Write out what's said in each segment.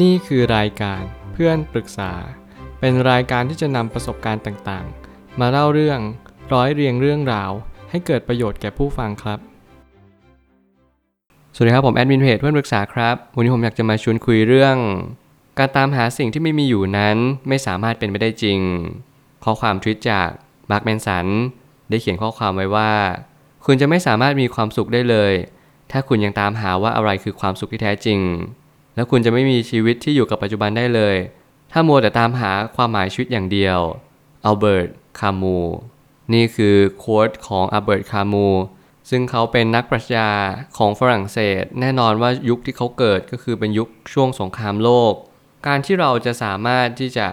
นี่คือรายการเพื่อนปรึกษา เป็นรายการที่จะนำประสบการณ์ต่างๆ มาเล่าเรื่องร้อยเรียงเรื่องราว ให้เกิดประโยชน์แก่ผู้ฟังครับ สวัสดีครับผมแอดมินเพจเพื่อนปรึกษาครับวันนี้ผมอยากจะมาชวนคุยเรื่อง การตามหาสิ่งที่ไม่มีอยู่นั้นไม่สามารถเป็นไปได้จริง ข้อความทวิตจากมาร์คแมนสันได้เขียนข้อความไว้ว่า คุณจะไม่สามารถมีความสุขได้เลย ถ้าคุณยังตามหาว่าอะไรคือความสุขที่แท้จริง แล้วคุณจะไม่มีชีวิตที่อยู่กับปัจจุบันได้เลย ถ้ามัวแต่ตามหาความหมายชีวิตอย่างเดียวอัลเบิร์ต คามู นี่คือโค้ดของอัลเบิร์ต คามู ซึ่งเขาเป็นนักปรัชญาของฝรั่งเศส แน่นอนว่ายุคที่เขาเกิดก็คือเป็นยุคช่วงสงครามโลก การที่เราจะสามารถที่จะ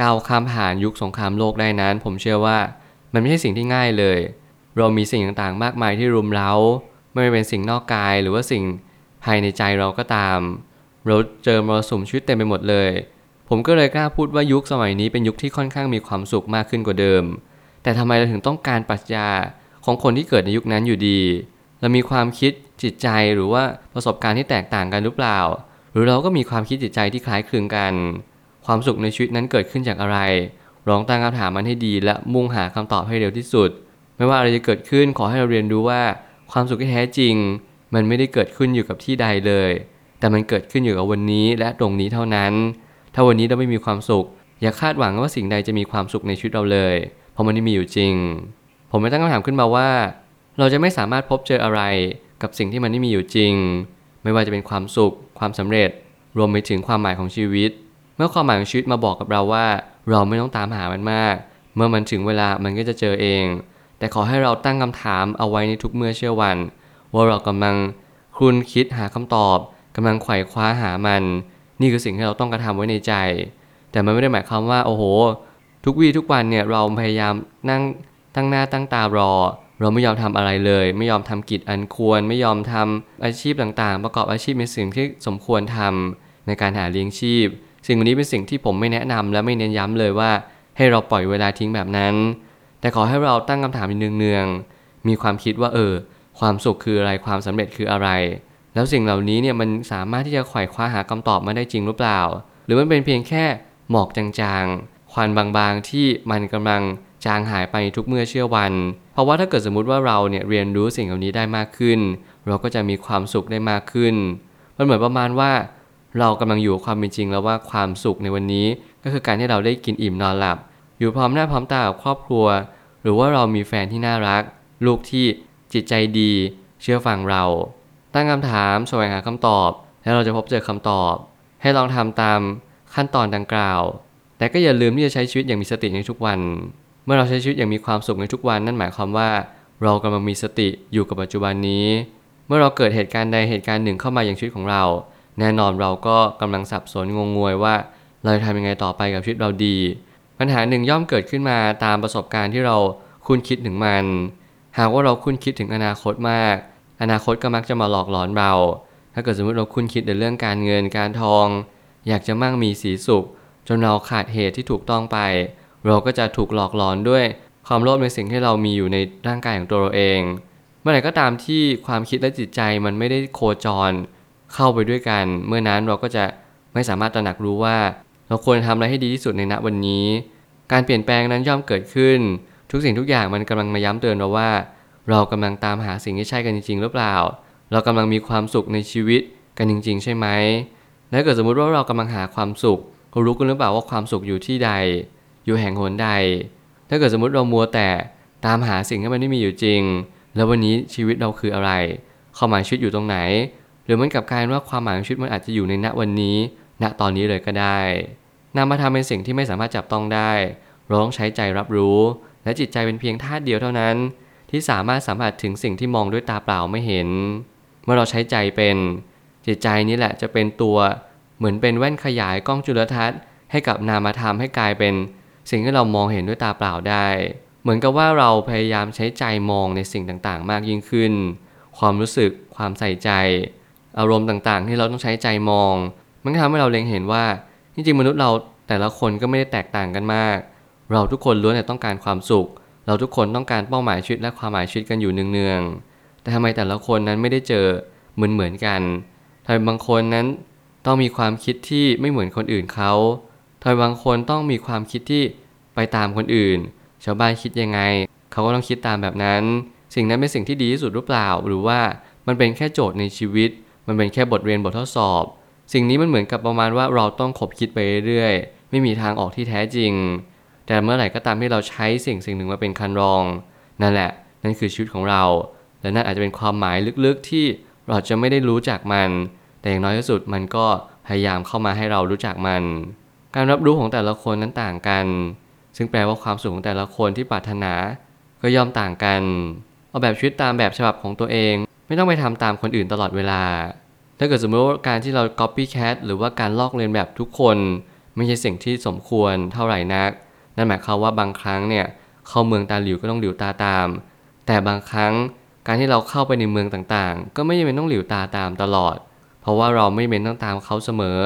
ก้าวข้ามผ่านยุคสงครามโลกได้นั้น ผมเชื่อว่ามันไม่ใช่สิ่งที่ง่ายเลย เรามีสิ่งต่างๆ มากมายที่รุมเร้า ไม่ว่าเป็นสิ่งนอกกายหรือว่าสิ่งภายในใจเราก็ตาม เราเจอมรสุมชีวิตเต็มไปหมดเลย ผมก็เลยกล้าพูดว่ายุคสมัยนี้เป็นยุคที่ค่อนข้างมีความสุขมากขึ้นกว่าเดิม แต่ทำไมเราถึงต้องการปรัชญาของคนที่เกิดในยุคนั้นอยู่ดี เรามีความคิดจิตใจหรือว่าประสบการณ์ที่แตกต่างกันหรือเปล่า หรือเราก็มีความคิดจิตใจที่คล้ายคลึงกัน ความสุขในชีวิตนั้นเกิดขึ้นจากอะไร ลองตั้งคำถามมันให้ดี และมุ่งหาคำตอบให้เร็วที่สุด ไม่ว่าอะไรจะเกิดขึ้นขอให้เราเรียนรู้ว่า ความสุขที่แท้จริง มันไม่ได้เกิดขึ้นอยู่กับที่ใดเลย แต่มันเกิดขึ้นอยู่กับวันนี้และตรงนี้เท่านั้น ถ้าวันนี้เราไม่มีความสุข อย่าคาดหวังว่าสิ่งใดจะมีความสุขในชีวิตเราเลย เพราะมันไม่มีอยู่จริง ผมไม่ตั้งคำถามขึ้นมาว่า เราจะไม่สามารถพบเจออะไรกับสิ่งที่มันไม่มีอยู่จริง ไม่ว่าจะเป็นความสุข ความสำเร็จ รวมไปถึงความหมายของชีวิต เมื่อความหมายของชีวิตมาบอกกับเราว่า เราไม่ต้องตามหามันมาก เมื่อมันถึงเวลามันก็จะเจอเอง แต่ขอให้เราตั้งคำถามเอาไว้ในทุกเมื่อเชื่อวัน ว่าเรากำลังคุนคิดหาคำตอบ กำลังไขว่คว้าหามัน นี่คือสิ่งที่เราต้องกระทำไว้ในใจ แต่มันไม่ได้หมายความว่าโอ้โห ทุกวี่ทุกวันเนี่ยเราพยายามนั่งตั้งหน้าตั้งตารอ เราไม่ยอมทำอะไรเลย ไม่ยอมทำกิจอันควร ไม่ยอมทำอาชีพต่างๆ ประกอบอาชีพในสิ่งที่สมควรทำในการหาเลี้ยงชีพ สิ่งนี้เป็นสิ่งที่ผมไม่แนะนำและไม่เน้นย้ำเลยว่า ให้เราปล่อยเวลาทิ้งแบบนั้น แต่ขอให้เราตั้งคำถามเนืองๆมีความคิดว่าเออความสุขคืออะไรความสำเร็จคืออะไร แล้วสิ่งเหล่านี้เนี่ยมันสามารถที่จะไขว่คว้าหาคำตอบมาได้จริงหรือเปล่า หรือมันเป็นเพียงแค่หมอกจางๆ ควันบางๆที่มันกำลังจางหายไปทุกเมื่อเชื่อวัน เพราะว่าถ้าเกิดสมมุติว่าเราเนี่ยเรียนรู้สิ่งเหล่านี้ได้มากขึ้น เราก็จะมีความสุขได้มากขึ้น มันเหมือนประมาณว่า เรากำลังอยู่ความเป็นจริงแล้วว่าความสุขในวันนี้ ก็คือการที่เราได้กินอิ่มนอนหลับ อยู่พร้อมหน้าพร้อมตากับครอบครัว หรือว่าเรามีแฟนที่น่ารัก ลูกที่จิตใจดี เชื่อฟังเรา ตั้งคำถามแสวงหาคำตอบ แล้วเราจะพบเจอคำตอบ ให้ลองทำตามขั้นตอนดังกล่าว แต่ก็อย่าลืมที่จะใช้ชีวิตอย่างมีสติในทุกวัน เมื่อเราใช้ชีวิตอย่างมีความสุขในทุกวันนั่นหมายความว่า เรากำลังมีสติอยู่กับปัจจุบันนี้ เมื่อเราเกิดเหตุการณ์ใดเหตุการณ์หนึ่งเข้ามาอย่างชีวิตของเรา แน่นอนเราก็กำลังสับสนงงงวยว่า เราจะทำยังไงต่อไปกับชีวิตเราดี ปัญหาหนึ่งย่อมเกิดขึ้นมาตามประสบการณ์ที่เราคุ้นคิดถึงมัน หากว่าเราคุ้นคิดถึงอนาคตมาก อนาคตก็มักจะมาหลอกหลอนเรา ถ้าเกิดสมมติเราคุ้นคิดในเรื่องการเงินการทอง อยากจะมั่งมีสีสุข จนเราขาดเหตุที่ถูกต้องไป เราก็จะถูกหลอกหลอนด้วยความโลภในสิ่งที่เรามีอยู่ในร่างกายของตัวเราเอง เมื่อไหร่ก็ตามที่ความคิดและจิตใจมันไม่ได้โคจร เข้าไปด้วยกัน เมื่อนั้นเราก็จะไม่สามารถตระหนักรู้ว่า เราควรทำอะไรให้ดีที่สุดในณวันนี้ การเปลี่ยนแปลงนั้นย่อมเกิดขึ้น ทุกสิ่งทุกอย่างมันกำลังมาย้ำเตือนเราว่า เรากำลังตามหาสิ่งที่ใช่กันจริง ๆ หรือเปล่า เรากำลังมีความสุขในชีวิตกันจริง ๆ ใช่ไหมและเกิดสมมุติว่าเรากำลังหาความสุขเรารู้กันหรือเปล่าว่าความสุขอยู่ที่ใด อยู่แห่งหนใด ถ้าเกิดสมมติเรามัวแต่ตามหาสิ่งที่มันไม่มีอยู่จริง แล้ววันนี้ชีวิตเราคืออะไร ความหมายชีวิตอยู่ตรงไหน หรือมันกลับกลายว่าความหมายของชีวิตมันอาจจะอยู่ในณวันนี้ ณตอนนี้เลยก็ได้นำมาทำเป็นสิ่งที่ไม่สามารถจับต้องได้ ร้องใช้ใจรับรู้ และจิตใจเป็นเพียงธาตุเดียวเท่านั้น ที่สามารถสัมผัสถึงสิ่งที่มองด้วยตาเปล่าไม่เห็น เมื่อเราใช้ใจเป็น จิตใจนี้แหละจะเป็นตัว เหมือนเป็นแว่นขยายกล้องจุลทรรศน์ ให้กับนามธรรมให้กลายเป็น สิ่งที่เรามองเห็นด้วยตาเปล่าได้ เหมือนกับว่าเราพยายามใช้ใจมองในสิ่งต่างๆ มากยิ่งขึ้น ความรู้สึกความใส่ใจ อารมณ์ต่างๆ ที่เราต้องใช้ใจมอง มันก็ทำให้เราเล็งเห็นว่าจริงๆมนุษย์เราแต่ละคนก็ไม่ได้แตกต่างกันมาก เราทุกคนล้วนแต่ต้องการความสุข เราทุกคนต้องการเป้าหมายชีวิตและความหมายชีวิตกันอยู่เนืองๆ แต่ทำไมแต่ละคนนั้นไม่ได้เจอเหมือนเหมือนๆกันทำไมบางคนนั้นตต้องมีความคิดที่ไม่เหมือนคนอื่นเขาทำไมบางคนต้องมีความคิดที่ไปตามคนอื่น ชาวบ้านคิดยังไง เขาก็ต้องคิดตามแบบนั้น สิ่งนั้นเป็นสิ่งที่ดีที่สุดหรือเปล่า หรือว่ามันเป็นแค่โจทย์ในชีวิต มันเป็นแค่บทเรียนบททดสอบ สิ่งนี้มันเหมือนกับประมาณว่าเราต้องขบคิดไปเรื่อยๆ ไม่มีทางออกที่แท้จริง แต่เมื่อไหร่ก็ตามที่เราใช้สิ่งสิ่งหนึ่งมาเป็นคันรอง นั่นแหละ นั่นคือชีวิตของเรา และนั่นอาจจะเป็นความหมายลึกๆที่เราจะไม่ได้รู้จักมัน แต่อย่างน้อยที่สุดมันก็พยายามเข้ามาให้เรารู้จักมัน การรับรู้ของแต่ละคนนั้นต่างกัน ซึ่งแปลว่าความสุขของแต่ละคนที่ปรารถนา ก็ย่อมต่างกัน เอาแบบชีวิตตามแบบฉบับของตัวเอง ไม่ต้องไปทำตามคนอื่นตลอดเวลา ถ้าเกิดสมมติว่าการที่เรา copycat หรือว่าการลอกเลียนแบบทุกคน ไม่ใช่สิ่งที่สมควรเท่าไหร่นัก นั่นหมายความว่าบางครั้งเนี่ยเข้าเมืองตาหลิวก็ต้องหลิวตาตาม แต่บางครั้งการที่เราเข้าไปในเมืองต่างๆ ก็ไม่จำเป็นต้องหลิวตาตามตลอด เพราะว่าเราไม่จำเป็นต้องตามเขาเสมอ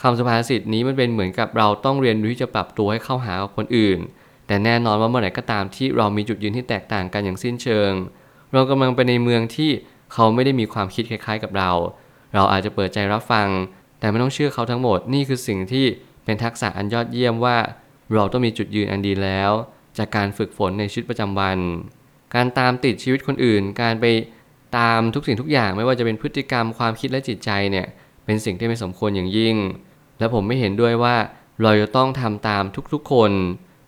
คำสุภาษิตนี้มันเป็นเหมือนกับเราต้องเรียนรู้ที่จะปรับตัวให้เข้าหากับคนอื่น แต่แน่นอนว่าเมื่อไหร่ก็ตามที่เรามีจุดยืนที่แตกต่างกันอย่างสิ้นเชิง เรากำลังไปในเมืองที่เขาไม่ได้มีความคิดคล้ายๆ กับเรา เราอาจจะเปิดใจรับฟัง แต่ไม่ต้องเชื่อเขาทั้งหมดนี่คือสิ่งที่เป็นทักษะอันยอดเยี่ยมว่า เราต้องมีจุดยืนอันดีแล้ว จากการฝึกฝนในชีวิตประจำวัน การตามติดชีวิตคนอื่น การไปตามทุกสิ่งทุกอย่างไม่ว่าจะเป็นพฤติกรรมความคิดและจิตใจเนี่ยเป็นสิ่งที่ไม่สมควรอย่างยิ่ง และผมไม่เห็นด้วยว่าเราจะต้องทำตามทุกๆคน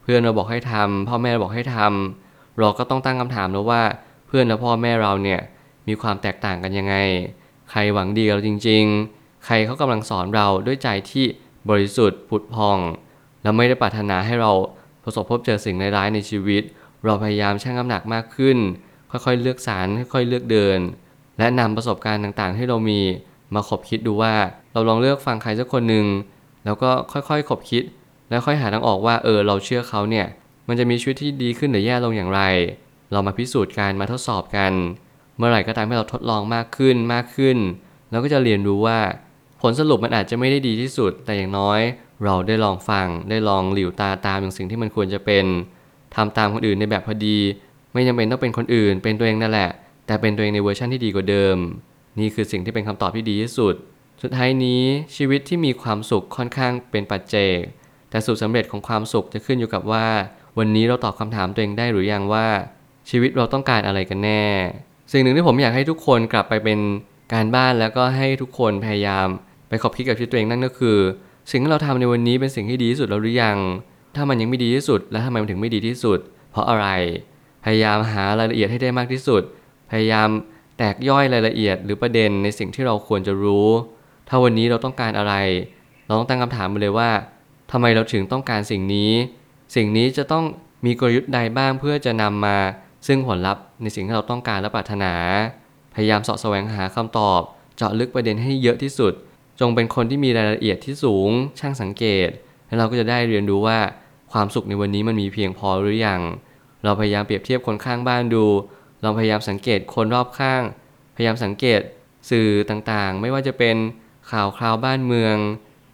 เพื่อนเราบอกให้ทำพ่อแม่เราบอกให้ทำเราก็ต้องตั้งคำถามแล้วว่า เพื่อนและพ่อแม่เราเนี่ยมีความแตกต่างกันยังไง ใครหวังดีเราจริง ๆ ใครเขากำลังสอนเราด้วยใจที่บริสุทธิ์ผุดพอง และไม่ได้ปรารถนาให้เราประสบพบเจอสิ่งร้ายในชีวิต เราพยายามชั่งน้ำหนักมากขึ้น ค่อยๆเลือกสารค่อยๆเลือกเดิน และนำประสบการณ์ต่างๆ ที่เรามีมาขบคิดดูว่าเราลองเลือกฟังใครสักคนหนึ่งแล้วก็ค่อยๆขบคิด แล้วค่อยหาทางออกว่าเออเราเชื่อเขาเนี่ยมันจะมีชีวิตที่ดีขึ้นหรือแย่ลงอย่างไร เรามาพิสูจน์กันมาทดสอบกัน เมื่อไหร่ก็ตามที่เราทดลองมากขึ้นมากขึ้น เราก็จะเรียนรู้ว่า ผลสรุปมันอาจจะไม่ได้ดีที่สุด แต่อย่างน้อย เราได้ลองฟังได้ลองหลิวตาตามอย่างสิ่งที่มันควรจะเป็นทำตามคนอื่นในแบบพอดี ไม่จำเป็นต้องเป็นคนอื่น เป็นตัวเองนั่นแหละ แต่เป็นตัวเองในเวอร์ชันที่ดีกว่าเดิม นี่คือสิ่งที่เป็นคำตอบที่ดีที่สุด สุดท้ายนี้ชีวิตที่มีความสุขค่อนข้างเป็นปัจเจก แต่สูตรสำเร็จของความสุขจะขึ้นอยู่กับว่า วันนี้เราตอบคำถามตัวเองได้หรือยังว่า ชีวิตเราต้องการอะไรกันแน่ สิ่งหนึ่งที่ผมอยากให้ทุกคนกลับไปเป็นการบ้านแล้วก็ให้ทุกคนพยายาม ไปขอบคิดกับชีวิตตัวเองนั่นก็คือ สิ่งที่เราทำในวันนี้เป็นสิ่งที่ดีที่สุดแล้วหรือยัง ถ้ามันยังไม่ดีที่สุด แล้วทำไมมันถึงไม่ดีที่สุด เพราะอะไร พยายามหารายละเอียดให้ได้มากที่สุด พยายามแตกย่อยรายละเอียด หรือประเด็นในสิ่งที่เราควรจะรู้ ถ้าวันนี้เราต้องการอะไร เราต้องตั้งคำถามไปเลยว่าทำไมเราถึงต้องการสิ่งนี้ สิ่งนี้จะต้องมีกลยุทธ์ใดบ้างเพื่อจะนำมาซึ่งผลลัพธ์ในสิ่งที่เราต้องการและปรารถนา พยายามเสาะแสวงหาคำตอบ เจาะลึกประเด็นให้เยอะที่สุด จงเป็นคนที่มีรายละเอียดที่สูงช่างสังเกต แล้วเราก็จะได้เรียนรู้ว่าความสุขในวันนี้มันมีเพียงพอหรือยัง เราพยายามเปรียบเทียบคนข้างบ้านดู เราพยายามสังเกตคนรอบข้าง พยายามสังเกตสื่อต่างๆ ไม่ว่าจะเป็นข่าวคราวบ้านเมือง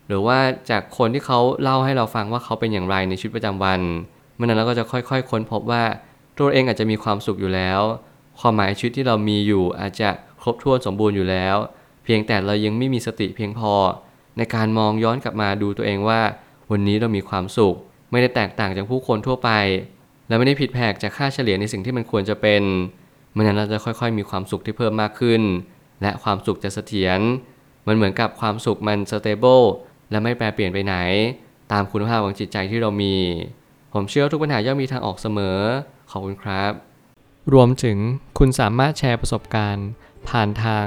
หรือว่าจากคนที่เขาเล่าให้เราฟังว่าเขาเป็นอย่างไรในชีวิตประจำวันเมื่อนั้นเราก็จะค่อยๆ ค้นพบว่าตัวเองอาจจะมีความสุขอยู่แล้ว ความหมายชีวิตที่เรามีอยู่อาจจะครบถ้วนสมบูรณ์อยู่แล้ว เพียงแต่เรายังไม่มีสติเพียงพอ ในการมองย้อนกลับมาดูตัวเองว่า วันนี้เรามีความสุข ไม่ได้แตกต่างจากผู้คนทั่วไป และไม่ได้ผิดแผกจากค่าเฉลี่ยในสิ่งที่มันควรจะเป็นเมื่อนั้นเราจะค่อยๆ มีความสุขที่เพิ่มมากขึ้น และความสุขจะเสถียรมันเหมือนกับความสุขมันสเตเบิลและไม่แปรเปลี่ยนไปไหน ตามคุณภาพของจิตใจที่เรามี ผมเชื่อทุกปัญหาย่อมมีทางออกเสมอ ขอบคุณครับ รวมถึงคุณสามารถแชร์ประสบการณ์ ผ่านทาง